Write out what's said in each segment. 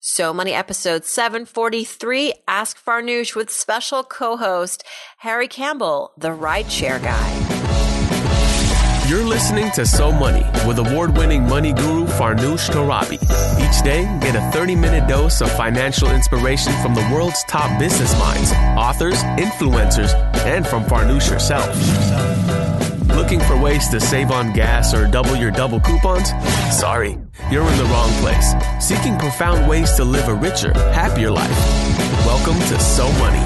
So Money episode 743 Ask Farnoosh with special co host Harry Campbell, the rideshare guy. You're listening to So Money with award winning money guru Farnoosh Torabi. Each day, get a 30 minute dose of financial inspiration from the world's top business minds, authors, influencers, and from Farnoosh herself. Looking for ways to save on gas or double your double coupons? Sorry, you're in the wrong place. Seeking profound ways to live a richer, happier life. Welcome to So Money.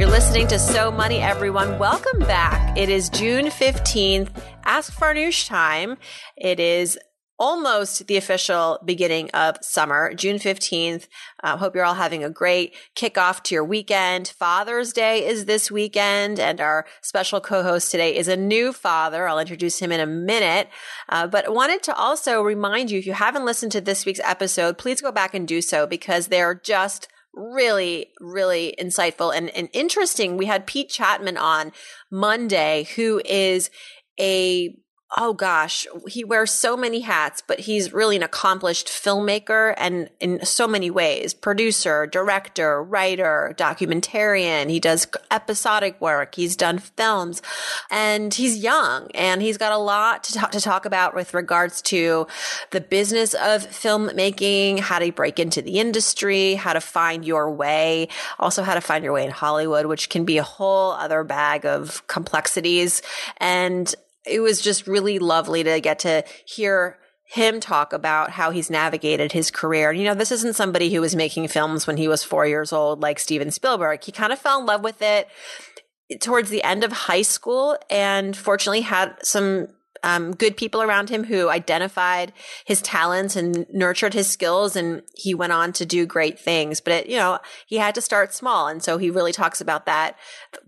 You're listening to So Money, everyone. Welcome back. It is June 15th, Ask Farnoosh time. It is almost the official beginning of summer, June 15th. I uh, hope you're all having a great kickoff to your weekend. Father's Day is this weekend, and our special co host today is a new father. I'll introduce him in a minute. Uh, but wanted to also remind you if you haven't listened to this week's episode, please go back and do so because they're just really, really insightful and, and interesting. We had Pete Chapman on Monday, who is a oh gosh, he wears so many hats, but he's really an accomplished filmmaker and in so many ways producer, director, writer, documentarian. He does episodic work. He's done films and he's young and he's got a lot to talk, to talk about with regards to the business of filmmaking, how to break into the industry, how to find your way, also how to find your way in Hollywood, which can be a whole other bag of complexities. And it was just really lovely to get to hear him talk about how he's navigated his career. You know, this isn't somebody who was making films when he was four years old, like Steven Spielberg. He kind of fell in love with it towards the end of high school and fortunately had some um, good people around him who identified his talents and nurtured his skills and he went on to do great things. But it, you know he had to start small and so he really talks about that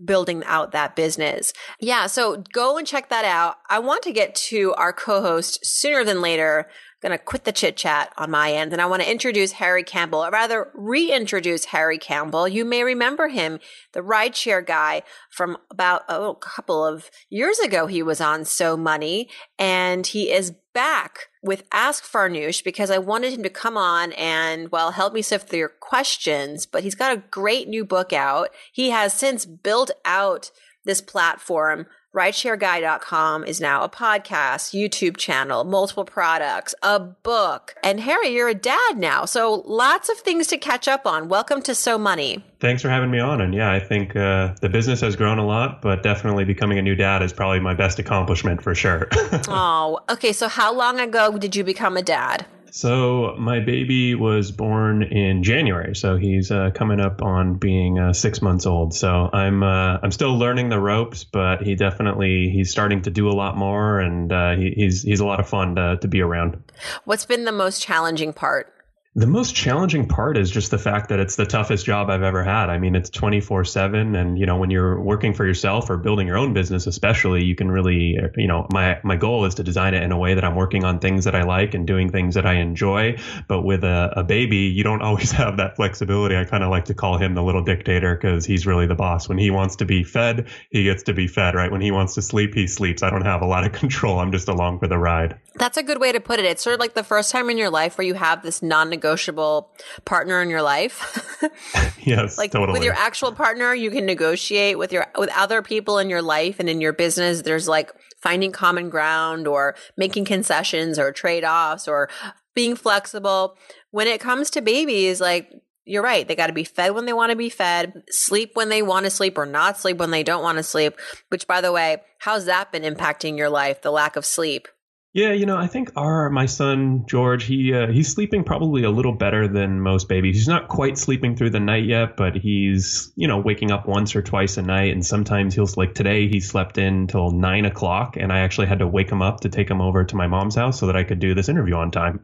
building out that business. Yeah so go and check that out. I want to get to our co-host sooner than later going to quit the chit chat on my end and I want to introduce Harry Campbell, or rather reintroduce Harry Campbell. You may remember him, the rideshare guy from about oh, a couple of years ago. He was on So Money and he is back with Ask Farnoosh because I wanted him to come on and, well, help me sift through your questions. But he's got a great new book out. He has since built out this platform Rideshareguy.com is now a podcast, YouTube channel, multiple products, a book. And Harry, you're a dad now. So lots of things to catch up on. Welcome to So Money. Thanks for having me on. And yeah, I think uh, the business has grown a lot, but definitely becoming a new dad is probably my best accomplishment for sure. oh, okay. So how long ago did you become a dad? So my baby was born in January, so he's uh, coming up on being uh, six months old. So I'm uh, I'm still learning the ropes, but he definitely he's starting to do a lot more, and uh, he, he's he's a lot of fun to, to be around. What's been the most challenging part? The most challenging part is just the fact that it's the toughest job I've ever had. I mean, it's 24 seven. And, you know, when you're working for yourself or building your own business, especially, you can really, you know, my, my goal is to design it in a way that I'm working on things that I like and doing things that I enjoy. But with a, a baby, you don't always have that flexibility. I kind of like to call him the little dictator because he's really the boss. When he wants to be fed, he gets to be fed, right? When he wants to sleep, he sleeps. I don't have a lot of control. I'm just along for the ride. That's a good way to put it. It's sort of like the first time in your life where you have this non negotiable partner in your life. yes, like totally. with your actual partner, you can negotiate with your with other people in your life and in your business. There's like finding common ground or making concessions or trade offs or being flexible. When it comes to babies, like you're right. They got to be fed when they want to be fed, sleep when they want to sleep, or not sleep when they don't want to sleep. Which, by the way, how's that been impacting your life? The lack of sleep. Yeah, you know, I think our my son George, he uh, he's sleeping probably a little better than most babies. He's not quite sleeping through the night yet, but he's you know waking up once or twice a night, and sometimes he'll like today he slept in till nine o'clock, and I actually had to wake him up to take him over to my mom's house so that I could do this interview on time.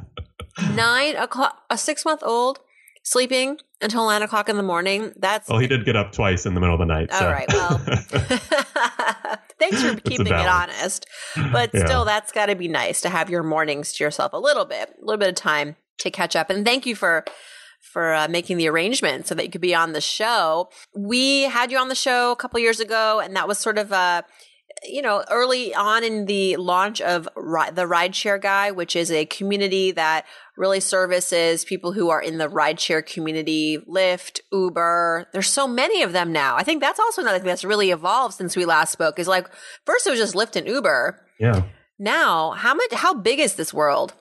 nine o'clock, a six month old sleeping until nine o'clock in the morning. That's well, he did get up twice in the middle of the night. All so. right, well. Thanks for keeping it honest. But yeah. still, that's got to be nice to have your mornings to yourself a little bit, a little bit of time to catch up. And thank you for for uh, making the arrangement so that you could be on the show. We had you on the show a couple years ago, and that was sort of a you know, early on in the launch of the Rideshare Guy, which is a community that really services people who are in the rideshare community, Lyft, Uber. There's so many of them now. I think that's also another thing that's really evolved since we last spoke is like, first it was just Lyft and Uber. Yeah. Now, how much, how big is this world?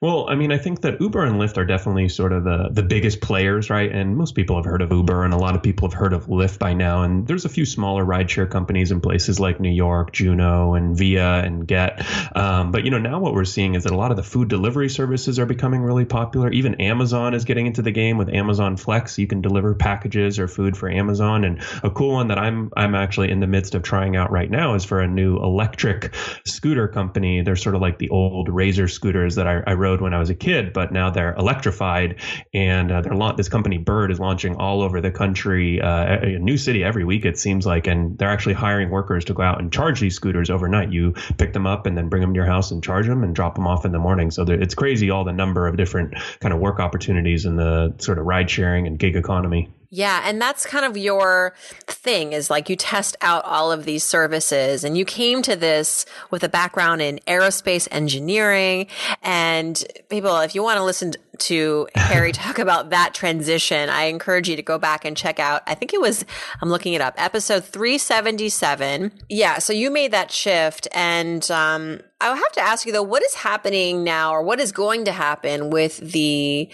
Well, I mean, I think that Uber and Lyft are definitely sort of the the biggest players, right? And most people have heard of Uber, and a lot of people have heard of Lyft by now. And there's a few smaller rideshare companies in places like New York, Juno, and Via, and Gett. Um, but you know, now what we're seeing is that a lot of the food delivery services are becoming really popular. Even Amazon is getting into the game with Amazon Flex. You can deliver packages or food for Amazon. And a cool one that I'm I'm actually in the midst of trying out right now is for a new electric scooter company. They're sort of like the old Razor scooters that I, I rode when I was a kid, but now they're electrified. And uh, they're la- this company Bird is launching all over the country, uh, a new city every week it seems like, and they're actually hiring workers to go out and charge these scooters overnight. You pick them up and then bring them to your house and charge them and drop them off in the morning. So it's crazy all the number of different kind of work opportunities in the sort of ride sharing and gig economy. Yeah. And that's kind of your thing is like you test out all of these services and you came to this with a background in aerospace engineering. And people, if you want to listen to Harry talk about that transition, I encourage you to go back and check out. I think it was, I'm looking it up, episode 377. Yeah. So you made that shift. And, um, I have to ask you though, what is happening now or what is going to happen with the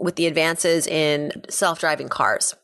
with the advances in self-driving cars?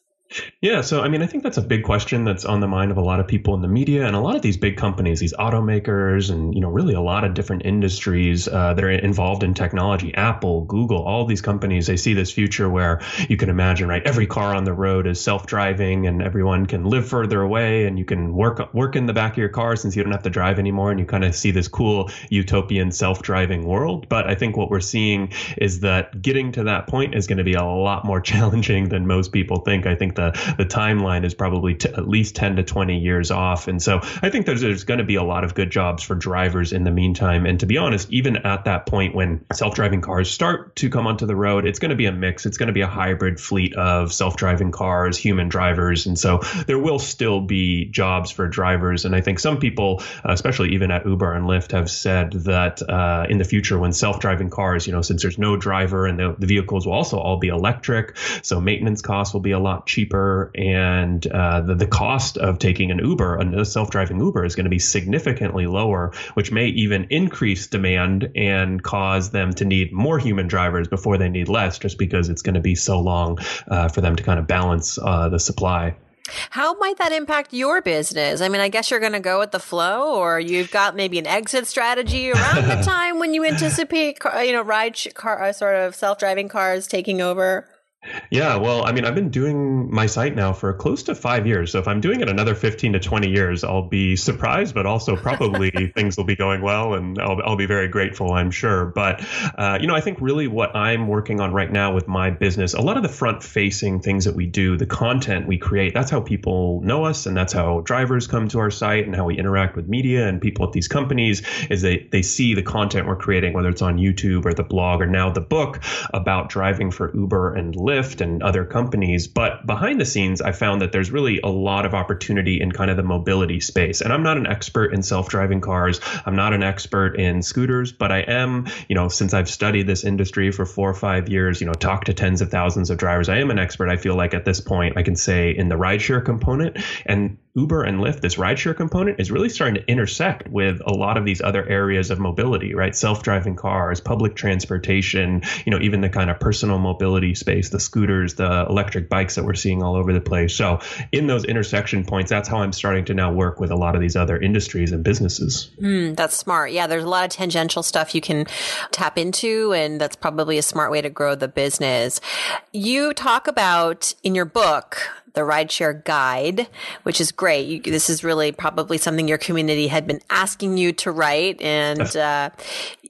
Yeah, so I mean, I think that's a big question that's on the mind of a lot of people in the media and a lot of these big companies, these automakers, and you know, really a lot of different industries uh, that are involved in technology. Apple, Google, all these companies, they see this future where you can imagine, right? Every car on the road is self-driving, and everyone can live further away, and you can work work in the back of your car since you don't have to drive anymore, and you kind of see this cool utopian self-driving world. But I think what we're seeing is that getting to that point is going to be a lot more challenging than most people think. I think the the timeline is probably t- at least 10 to 20 years off. And so I think there's, there's going to be a lot of good jobs for drivers in the meantime. And to be honest, even at that point when self-driving cars start to come onto the road, it's going to be a mix. It's going to be a hybrid fleet of self-driving cars, human drivers. And so there will still be jobs for drivers. And I think some people, especially even at Uber and Lyft, have said that uh, in the future, when self-driving cars, you know, since there's no driver and the, the vehicles will also all be electric, so maintenance costs will be a lot cheaper cheaper, and uh, the, the cost of taking an Uber, a self-driving Uber, is going to be significantly lower, which may even increase demand and cause them to need more human drivers before they need less, just because it's going to be so long uh, for them to kind of balance uh, the supply. How might that impact your business? I mean, I guess you're going to go with the flow, or you've got maybe an exit strategy around the time when you anticipate, you know, ride car, uh, sort of self-driving cars taking over. Yeah, well, I mean, I've been doing my site now for close to five years. So if I'm doing it another 15 to 20 years, I'll be surprised, but also probably things will be going well and I'll, I'll be very grateful, I'm sure. But, uh, you know, I think really what I'm working on right now with my business, a lot of the front facing things that we do, the content we create, that's how people know us and that's how drivers come to our site and how we interact with media and people at these companies is they, they see the content we're creating, whether it's on YouTube or the blog or now the book about driving for Uber and Lyft Lyft and other companies. But behind the scenes, I found that there's really a lot of opportunity in kind of the mobility space. And I'm not an expert in self driving cars, I'm not an expert in scooters, but I am, you know, since I've studied this industry for four or five years, you know, talked to tens of thousands of drivers, I am an expert. I feel like at this point, I can say in the rideshare component. And Uber and Lyft, this rideshare component, is really starting to intersect with a lot of these other areas of mobility, right? Self-driving cars, public transportation, you know, even the kind of personal mobility space, the scooters, the electric bikes that we're seeing all over the place. So in those intersection points, that's how I'm starting to now work with a lot of these other industries and businesses. Mm, that's smart. Yeah, there's a lot of tangential stuff you can tap into, and that's probably a smart way to grow the business. You talk about in your book the rideshare guide, which is great. You, this is really probably something your community had been asking you to write. And uh,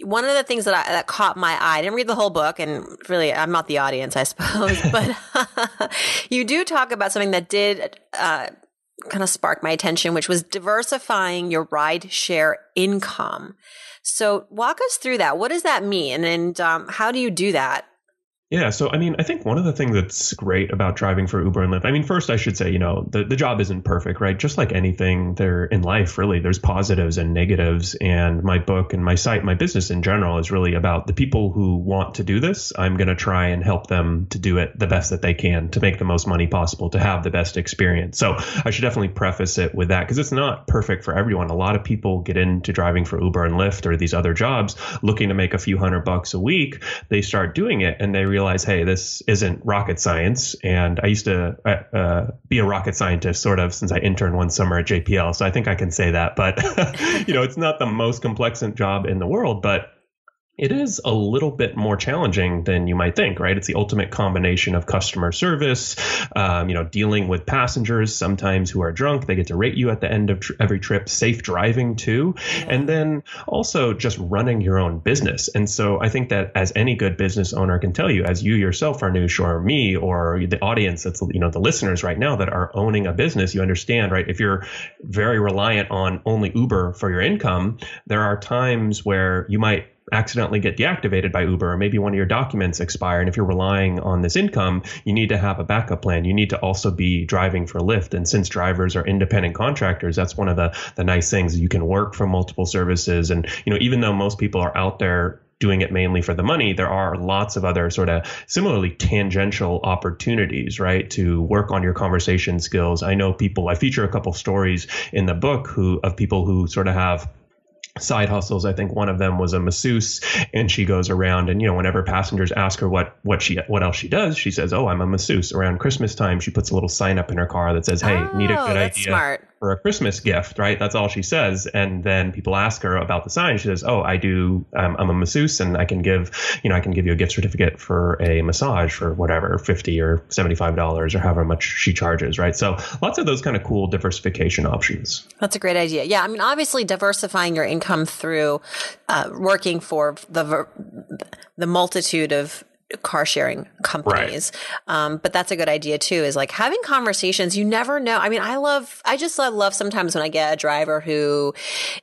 one of the things that, I, that caught my eye, I didn't read the whole book, and really, I'm not the audience, I suppose, but you do talk about something that did. Uh, kind of spark my attention, which was diversifying your ride share income. So walk us through that. What does that mean? And um, how do you do that? Yeah, so I mean, I think one of the things that's great about driving for Uber and Lyft, I mean, first I should say, you know, the, the job isn't perfect, right? Just like anything there in life, really, there's positives and negatives. And my book and my site, my business in general is really about the people who want to do this. I'm going to try and help them to do it the best that they can to make the most money possible, to have the best experience. So I should definitely preface it with that because it's not perfect for everyone. A lot of people get into driving for Uber and Lyft or these other jobs looking to make a few hundred bucks a week. They start doing it and they realize, hey, this isn't rocket science. And I used to uh, uh, be a rocket scientist, sort of, since I interned one summer at JPL. So I think I can say that. But, you know, it's not the most complex job in the world, but it is a little bit more challenging than you might think, right? It's the ultimate combination of customer service, um, you know, dealing with passengers sometimes who are drunk. They get to rate you at the end of tr- every trip, safe driving too, yeah. and then also just running your own business. And so I think that as any good business owner can tell you, as you yourself, are Farnoosh, or me, or the audience that's you know the listeners right now that are owning a business, you understand, right? If you're very reliant on only Uber for your income, there are times where you might accidentally get deactivated by Uber, or maybe one of your documents expire. And if you're relying on this income, you need to have a backup plan. You need to also be driving for Lyft. And since drivers are independent contractors, that's one of the, the nice things. You can work from multiple services. And, you know, even though most people are out there doing it mainly for the money, there are lots of other sort of similarly tangential opportunities, right, to work on your conversation skills. I know people, I feature a couple stories in the book who of people who sort of have side hustles. I think one of them was a masseuse, and she goes around and you know whenever passengers ask her what what she what else she does, she says, "Oh, I'm a masseuse." Around Christmas time, she puts a little sign up in her car that says, "Hey, oh, need a oh, good idea smart. For a Christmas gift." Right? That's all she says. And then people ask her about the sign. She says, "Oh, I do. Um, I'm a masseuse, and I can give you know I can give you a gift certificate for a massage for whatever fifty or seventy five dollars or however much she charges." Right? So lots of those kind of cool diversification options. That's a great idea. Yeah, I mean, obviously diversifying your income through uh, working for the the multitude of car sharing companies. Right. Um, but that's a good idea too, is like having conversations. You never know. I mean, I love, I just love, love sometimes when I get a driver who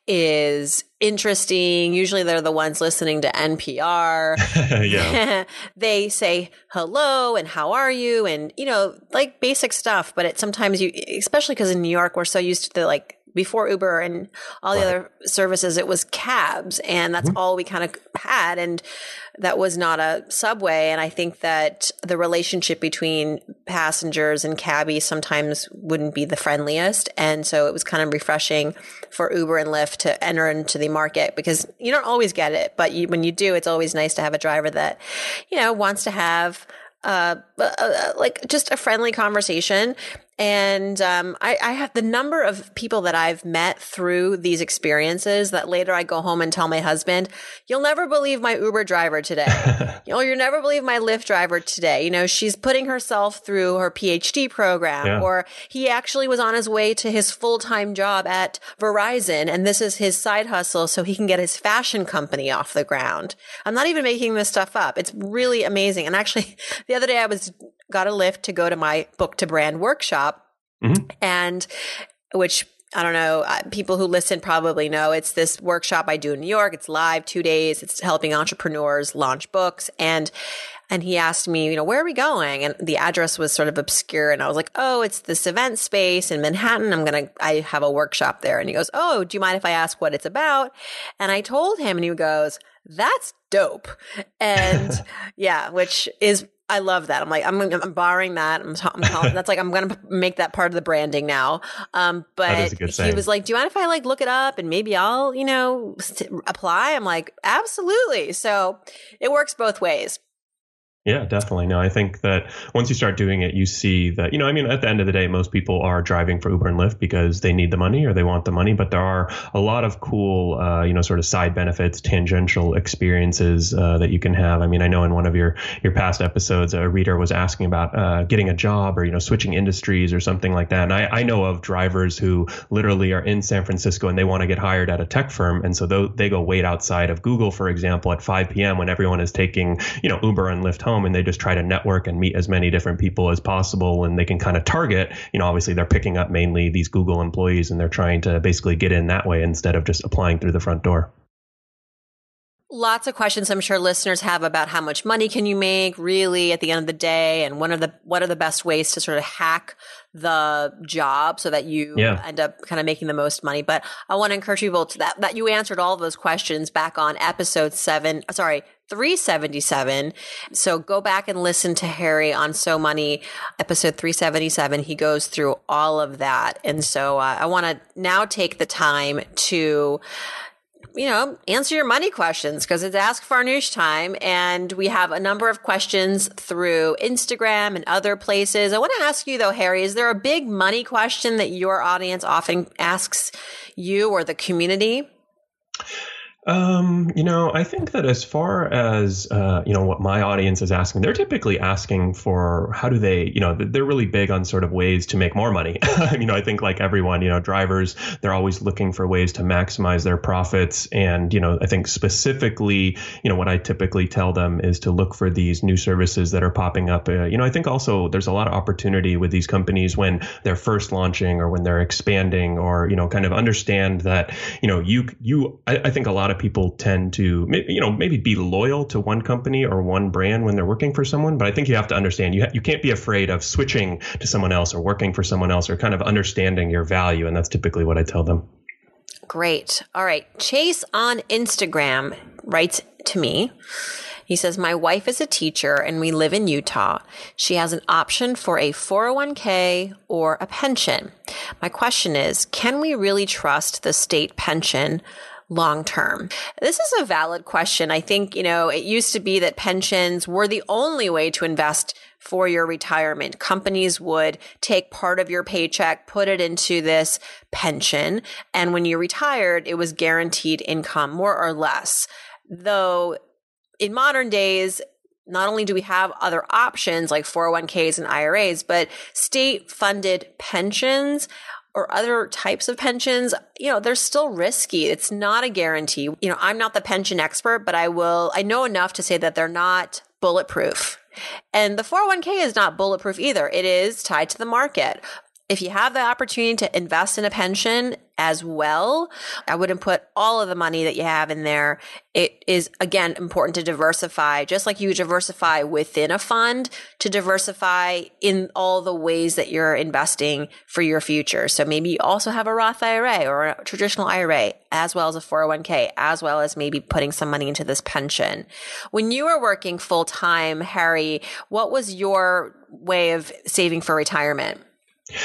is interesting. Usually they're the ones listening to NPR. yeah. they say hello and how are you? And, you know, like basic stuff. But it sometimes you, especially because in New York, we're so used to the like, before Uber and all the right. other services, it was cabs, and that's mm-hmm. all we kind of had. And that was not a subway. And I think that the relationship between passengers and cabbies sometimes wouldn't be the friendliest. And so it was kind of refreshing for Uber and Lyft to enter into the market because you don't always get it, but you, when you do, it's always nice to have a driver that, you know, wants to have uh, uh, like just a friendly conversation and um, I, I, have the number of people that I've met through these experiences that later I go home and tell my husband, you'll never believe my Uber driver today. you know, you'll never believe my Lyft driver today. You know, she's putting herself through her PhD program yeah. or he actually was on his way to his full-time job at Verizon and this is his side hustle so he can get his fashion company off the ground. I'm not even making this stuff up. It's really amazing. And actually the other day I was got a lift to go to my book to brand workshop. Mm-hmm. And which I don't know, uh, people who listen probably know it's this workshop I do in New York. It's live two days. It's helping entrepreneurs launch books. And, and he asked me, you know, where are we going? And the address was sort of obscure. And I was like, oh, it's this event space in Manhattan. I'm going to, I have a workshop there. And he goes, oh, do you mind if I ask what it's about? And I told him and he goes, that's dope. And yeah, which is I love that. I'm like, I'm, I'm borrowing that. I'm, I'm that's like, I'm going to make that part of the branding now. Um, but he was like, do you mind if I like look it up and maybe I'll, you know, st- apply? I'm like, absolutely. So it works both ways. Yeah, definitely. No, I think that once you start doing it, you see that, you know, I mean, at the end of the day, most people are driving for Uber and Lyft because they need the money or they want the money, but there are a lot of cool, uh, you know, sort of side benefits, tangential experiences uh, that you can have. I mean, I know in one of your, your past episodes, a reader was asking about uh, getting a job or, you know, switching industries or something like that. And I, I know of drivers who literally are in San Francisco and they want to get hired at a tech firm. And so they go wait outside of Google, for example, at 5 p.m. when everyone is taking, you know, Uber and Lyft home home and they just try to network and meet as many different people as possible and they can kind of target you know obviously they're picking up mainly these google employees and they're trying to basically get in that way instead of just applying through the front door lots of questions I'm sure listeners have about how much money can you make really at the end of the day and what are the what are the best ways to sort of hack the job so that you yeah. end up kind of making the most money. But I want to encourage people to that that you answered all of those questions back on episode 7 sorry 377. So go back and listen to Harry on So Money, episode 377. He goes through all of that. And so uh, I want to now take the time to you know, answer your money questions because it's Ask Farnoosh time. And we have a number of questions through Instagram and other places. I want to ask you though, Harry, is there a big money question that your audience often asks you or the community? Um, you know, I think that as far as uh, you know, what my audience is asking, they're typically asking for how do they, you know, they're really big on sort of ways to make more money. you know, I think like everyone, you know, drivers, they're always looking for ways to maximize their profits, and you know, I think specifically, you know, what I typically tell them is to look for these new services that are popping up. Uh, you know, I think also there's a lot of opportunity with these companies when they're first launching or when they're expanding, or you know, kind of understand that, you know, you you, I, I think a lot of of people tend to, you know, maybe be loyal to one company or one brand when they're working for someone. But I think you have to understand you ha- you can't be afraid of switching to someone else or working for someone else or kind of understanding your value. And that's typically what I tell them. Great. All right. Chase on Instagram writes to me. He says, My wife is a teacher and we live in Utah. She has an option for a 401k or a pension. My question is, can we really trust the state pension long term? This is a valid question. I think, you know, it used to be that pensions were the only way to invest for your retirement. Companies would take part of your paycheck, put it into this pension. And when you retired, it was guaranteed income, more or less. Though in modern days, not only do we have other options like 401ks and IRAs, but state funded pensions or other types of pensions, you know, they're still risky. It's not a guarantee. You know, I'm not the pension expert, but I will, I know enough to say that they're not bulletproof. And the 401k is not bulletproof either. It is tied to the market if you have the opportunity to invest in a pension as well, I wouldn't put all of the money that you have in there. It is again important to diversify, just like you diversify within a fund to diversify in all the ways that you're investing for your future. So maybe you also have a Roth IRA or a traditional IRA, as well as a 401k, as well as maybe putting some money into this pension. When you were working full time, Harry, what was your way of saving for retirement?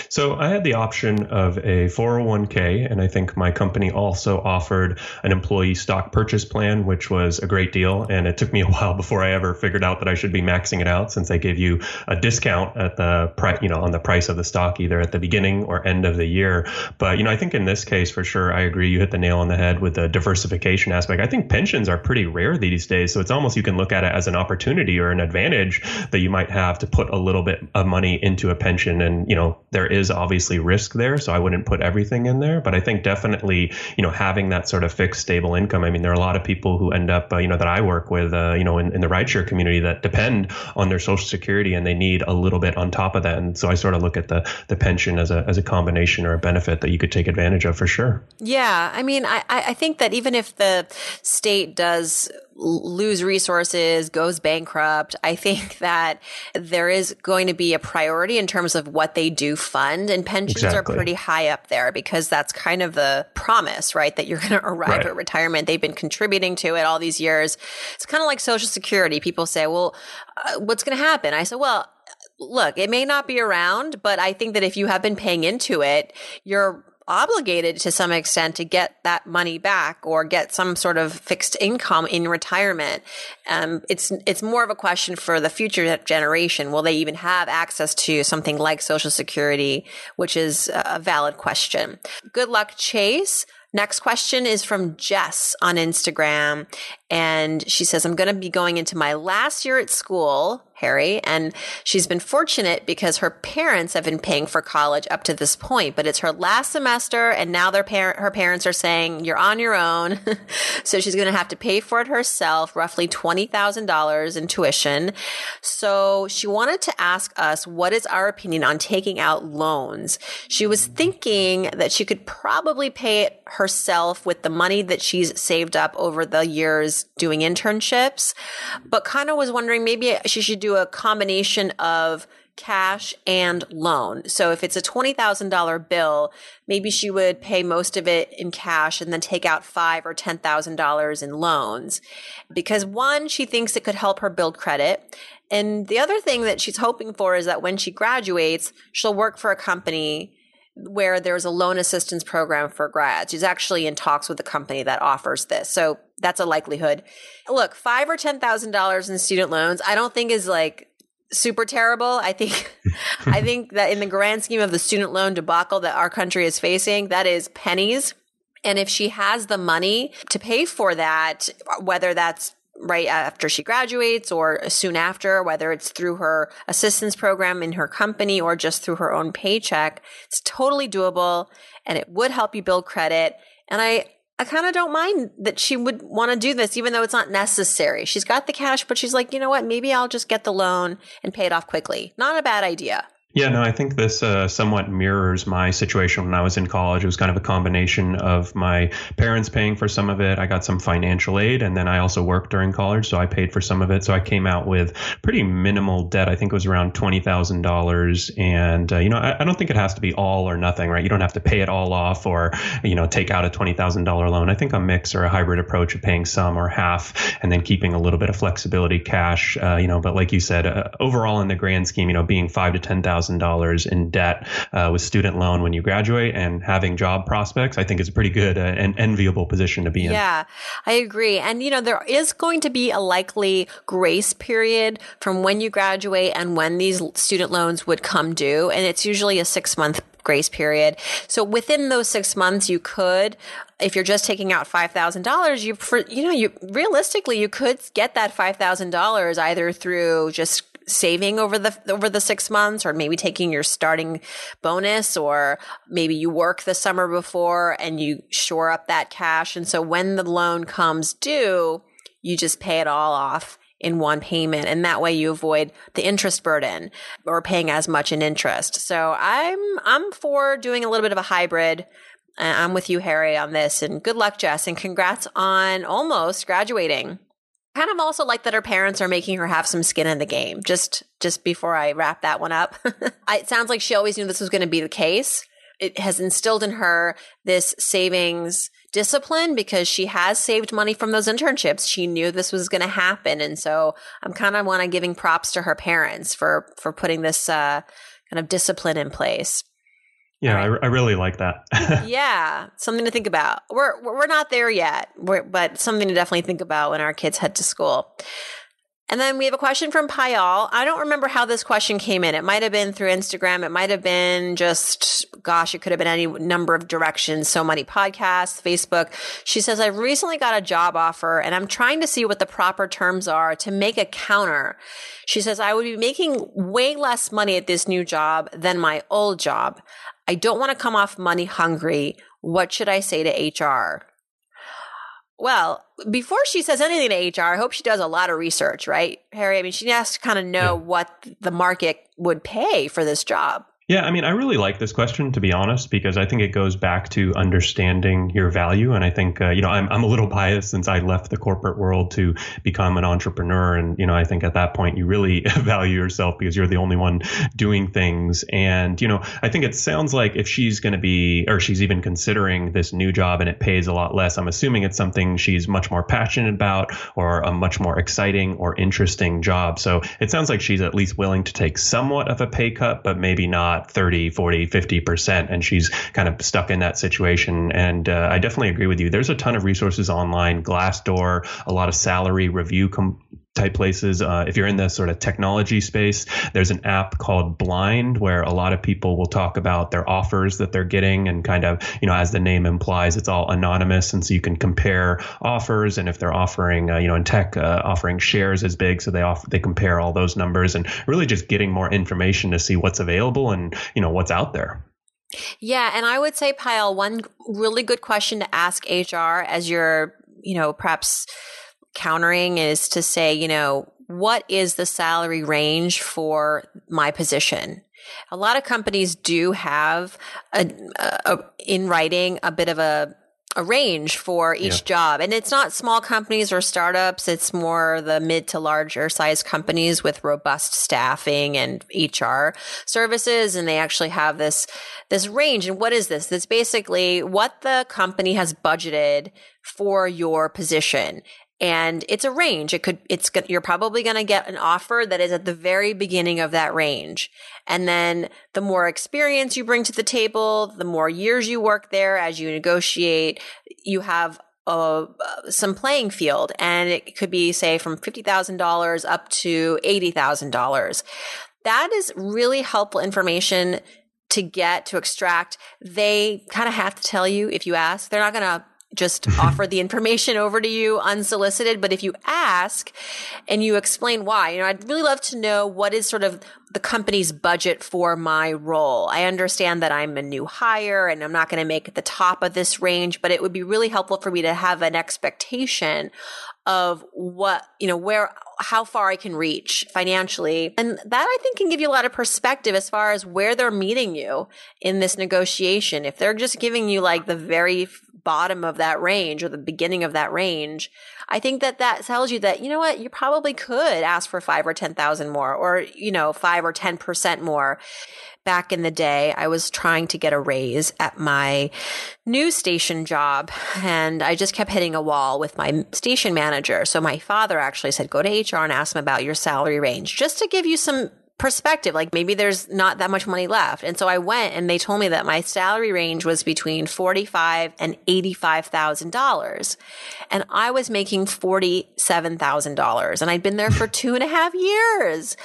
So I had the option of a 401k, and I think my company also offered an employee stock purchase plan, which was a great deal. And it took me a while before I ever figured out that I should be maxing it out, since they gave you a discount at the price, you know, on the price of the stock, either at the beginning or end of the year. But you know, I think in this case, for sure, I agree. You hit the nail on the head with the diversification aspect. I think pensions are pretty rare these days, so it's almost you can look at it as an opportunity or an advantage that you might have to put a little bit of money into a pension, and you know there is obviously risk there, so I wouldn't put everything in there. But I think definitely, you know, having that sort of fixed, stable income. I mean, there are a lot of people who end up, uh, you know, that I work with, uh, you know, in, in the rideshare community that depend on their social security and they need a little bit on top of that. And so I sort of look at the the pension as a as a combination or a benefit that you could take advantage of for sure. Yeah, I mean, I I think that even if the state does lose resources, goes bankrupt. I think that there is going to be a priority in terms of what they do fund and pensions exactly. are pretty high up there because that's kind of the promise, right? That you're going to arrive right. at retirement. They've been contributing to it all these years. It's kind of like social security. People say, well, uh, what's going to happen? I said, well, look, it may not be around, but I think that if you have been paying into it, you're obligated to some extent to get that money back or get some sort of fixed income in retirement. Um, it's it's more of a question for the future generation. Will they even have access to something like Social Security, which is a valid question. Good luck, Chase. Next question is from Jess on Instagram. And she says, I'm going to be going into my last year at school Harry. And she's been fortunate because her parents have been paying for college up to this point, but it's her last semester. And now their parent, her parents are saying, you're on your own. so she's going to have to pay for it herself, roughly $20,000 in tuition. So she wanted to ask us, what is our opinion on taking out loans? She was thinking that she could probably pay it herself with the money that she's saved up over the years doing internships, but kind of was wondering maybe she should do a combination of cash and loan. So if it's a $20,000 bill, maybe she would pay most of it in cash and then take out five or $10,000 in loans. Because one, she thinks it could help her build credit. And the other thing that she's hoping for is that when she graduates, she'll work for a company where there's a loan assistance program for grads. She's actually in talks with a company that offers this. So that's a likelihood. Look, five or ten thousand dollars in student loans, I don't think is like super terrible. I think I think that in the grand scheme of the student loan debacle that our country is facing, that is pennies. And if she has the money to pay for that, whether that's right after she graduates or soon after, whether it's through her assistance program in her company or just through her own paycheck, it's totally doable and it would help you build credit. And I, I kind of don't mind that she would want to do this, even though it's not necessary. She's got the cash, but she's like, you know what? Maybe I'll just get the loan and pay it off quickly. Not a bad idea. Yeah, no, I think this uh, somewhat mirrors my situation when I was in college. It was kind of a combination of my parents paying for some of it. I got some financial aid, and then I also worked during college, so I paid for some of it. So I came out with pretty minimal debt. I think it was around twenty thousand dollars, and uh, you know, I, I, don't think it has to be all or nothing, right? You don't have to pay it all off, or you know, take out a twenty thousand dollar loan. I think a mix or a hybrid approach of paying some or half, and then keeping a little bit of flexibility, cash. Uh, you know, but like you said, uh, overall in the grand scheme, you know, being five to ten thousand $1,000 in debt uh, with student loan when you graduate and having job prospects, I think is a pretty good uh, and enviable position to be in. Yeah, I agree. And, you know, there is going to be a likely grace period from when you graduate and when these student loans would come due. And it's usually a six month grace period. So within those six months, you could, if you're just taking out five thousand dollars, you for you know you realistically you could get that five thousand dollars either through just saving over the over the 6 months or maybe taking your starting bonus or maybe you work the summer before and you shore up that cash. And so when the loan comes due you just pay it all off in one payment. And that way you avoid the interest burden or paying as much in interest. So I'm I'm for doing a little bit of a hybrid. I'm with you Harry on this. And good luck Jess. And congrats on almost graduating kind of also like that her parents are making her have some skin in the game. Just just before I wrap that one up, it sounds like she always knew this was going to be the case. It has instilled in her this savings discipline because she has saved money from those internships. She knew this was going to happen, and so I'm kind of want to giving props to her parents for for putting this uh, kind of discipline in place. Yeah, right. I, I, really like that. yeah, something to think about. We're we're not there yet, we're, but something to definitely think about when our kids head to school. And then we have a question from Payal. I don't remember how this question came in. It might have been through Instagram. It might have been just, gosh, it could have been any number of directions. So many podcasts, Facebook. She says, I recently got a job offer and I'm trying to see what the proper terms are to make a counter. She says, I would be making way less money at this new job than my old job. I don't want to come off money hungry. What should I say to HR? Well, before she says anything to HR, I hope she does a lot of research, right, Harry? I mean, she has to kind of know yeah. what the market would pay for this job. Yeah, I mean, I really like this question to be honest, because I think it goes back to understanding your value. And I think, uh, you know, I'm, I'm a little biased since I left the corporate world to become an entrepreneur. And, you know, I think at that point you really value yourself because you're the only one doing things. And, you know, I think it sounds like if she's going to be, or she's even considering this new job and it pays a lot less, I'm assuming it's something she's much more passionate about or a much more exciting or interesting job. So it sounds like she's at least willing to take somewhat of a pay cut, but maybe not 30, 40, 50%. And she's kind of stuck in that situation. And uh, I definitely agree with you. There's a ton of resources online, Glassdoor, a lot of salary review com- type places. Uh, if you're in the sort of technology space, there's an app called Blind where a lot of people will talk about their offers that they're getting and kind of, you know, as the name implies, it's all anonymous. And so you can compare offers. And if they're offering, uh, you know, in tech, uh, offering shares is big, so they offer, they compare all those numbers and really just getting more information to see what's available and, you know, what's out there. Yeah. And I would say, Payal, one really good question to ask HR as you're, you know, perhaps countering is to say, you know, what is the salary range for my position? A lot of companies do have a, a, in writing a bit of a a range for each yeah. job. And it's not small companies or startups. It's more the mid to larger size companies with robust staffing and HR services. And they actually have this, this range. And what is this? That's basically what the company has budgeted for your position and it's a range. It could, it's, you're probably going to get an offer that is at the very beginning of that range. And then the more experience you bring to the table, the more years you work there as you negotiate, you have uh, some playing field and it could be say from $50,000 up to $80,000. That is really helpful information to get to extract. They kind of have to tell you if you ask. They're not going to just offer the information over to you unsolicited. But if you ask and you explain why, you know, I'd really love to know what is sort of the company's budget for my role. I understand that I'm a new hire and I'm not going to make the top of this range, but it would be really helpful for me to have an expectation of what, you know, where, how far I can reach financially. And that I think can give you a lot of perspective as far as where they're meeting you in this negotiation. If they're just giving you like the very bottom of that range or the beginning of that range, I think that that tells you that, you know what, you probably could ask for five or 10,000 more or, you know, five or 10% more. Back in the day, I was trying to get a raise at my news station job and I just kept hitting a wall with my station manager. So my father actually said, go to HR and ask them about your salary range just to give you some perspective. Like maybe there's not that much money left. And so I went and they told me that my salary range was between forty-five and $85,000. And I was making $47,000 and I'd been there for two and a half years.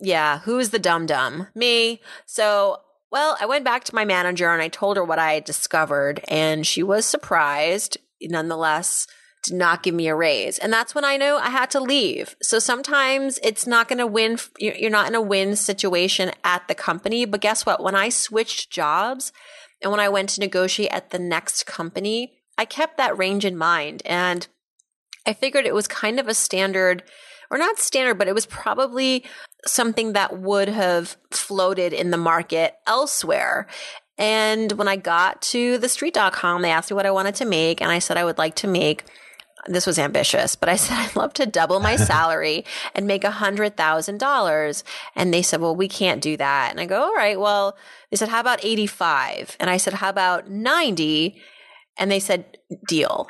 Yeah. Who's the dumb dum? Me. So well, I went back to my manager and I told her what I had discovered and she was surprised nonetheless did not give me a raise. And that's when I knew I had to leave. So sometimes it's not going to win. You're not in a win situation at the company. But guess what? When I switched jobs and when I went to negotiate at the next company, I kept that range in mind. And I figured it was kind of a standard or not standard, but it was probably something that would have floated in the market elsewhere. And when I got to TheStreet.com, they asked me what I wanted to make. And I said I would like to make this was ambitious, but I said, I'd love to double my salary and make a hundred thousand dollars. And they said, well, we can't do that. And I go, all right, well, they said, how about 85? And I said, how about 90? And they said, deal.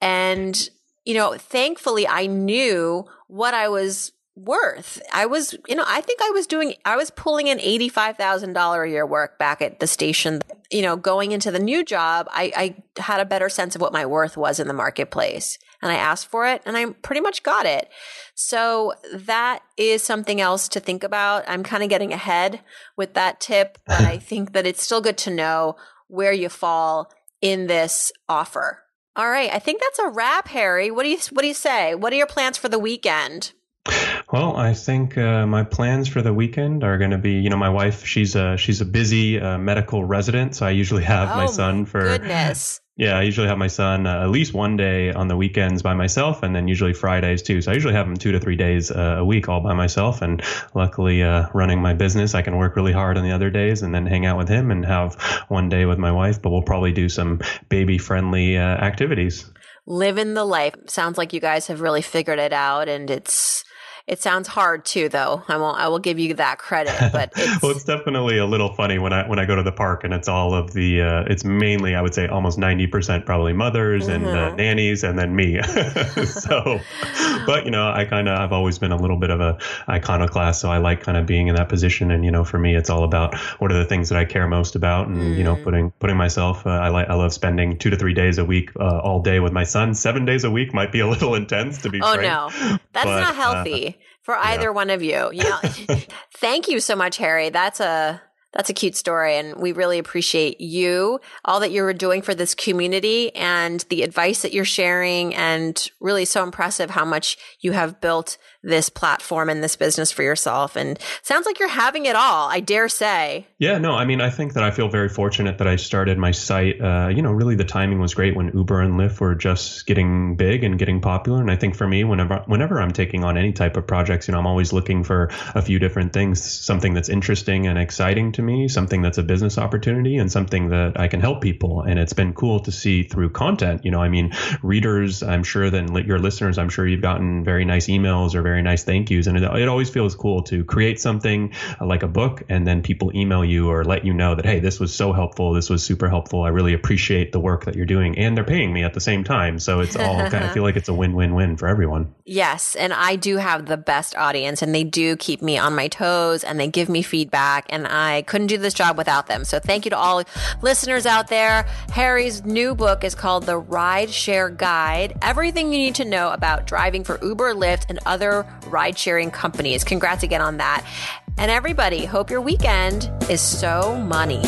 And, you know, thankfully I knew what I was worth. I was, you know, I think I was doing, I was pulling in $85,000 a year work back at the station. You know, going into the new job, I, I had a better sense of what my worth was in the marketplace and I asked for it and I pretty much got it. So that is something else to think about. I'm kind of getting ahead with that tip, but I think that it's still good to know where you fall in this offer. All right, I think that's a wrap, Harry. What do you what do you say? What are your plans for the weekend? Well, I think uh, my plans for the weekend are going to be, you know, my wife, she's a she's a busy uh, medical resident, so I usually have oh, my son for goodness. Yeah, I usually have my son uh, at least one day on the weekends by myself, and then usually Fridays too. So I usually have him two to three days uh, a week all by myself. And luckily, uh, running my business, I can work really hard on the other days, and then hang out with him and have one day with my wife. But we'll probably do some baby friendly uh, activities. Living the life sounds like you guys have really figured it out, and it's it sounds hard too, though. I won't. I will give you that credit, but it's... well, it's definitely a little funny when I when I go to the park and it's all of the. Uh, it's mainly, I would say, almost ninety percent probably mothers mm-hmm. and uh, mm-hmm. nannies, and then me. so, but you know, I kind of I've always been a little bit of a iconoclast, so I like kind of being in that position. And you know, for me, it's all about what are the things that I care most about, and mm. you know, mm. putting putting myself. Uh, I like I love spending two to three days a week uh, all day with my son. Seven days a week might be a little intense to be. Oh frank. no, that's but, not healthy for either yeah. one of you. You know, thank you so much, Harry. That's a that's a cute story, and we really appreciate you, all that you're doing for this community, and the advice that you're sharing. And really, so impressive how much you have built this platform and this business for yourself. And sounds like you're having it all, I dare say. Yeah, no, I mean, I think that I feel very fortunate that I started my site. Uh, you know, really the timing was great when Uber and Lyft were just getting big and getting popular. And I think for me, whenever whenever I'm taking on any type of projects, you know, I'm always looking for a few different things, something that's interesting and exciting to me, something that's a business opportunity, and something that I can help people. And it's been cool to see through content. You know, I mean, readers, I'm sure, then your listeners, I'm sure you've gotten very nice emails or very nice thank yous, and it, it always feels cool to create something uh, like a book, and then people email you or let you know that hey, this was so helpful, this was super helpful. I really appreciate the work that you're doing, and they're paying me at the same time, so it's all kind of feel like it's a win-win-win for everyone. Yes, and I do have the best audience, and they do keep me on my toes, and they give me feedback, and I couldn't do this job without them. So thank you to all listeners out there. Harry's new book is called The Ride Share Guide: Everything you need to know about driving for Uber, Lyft, and other ride sharing companies. Congrats again on that. And everybody, hope your weekend is so money.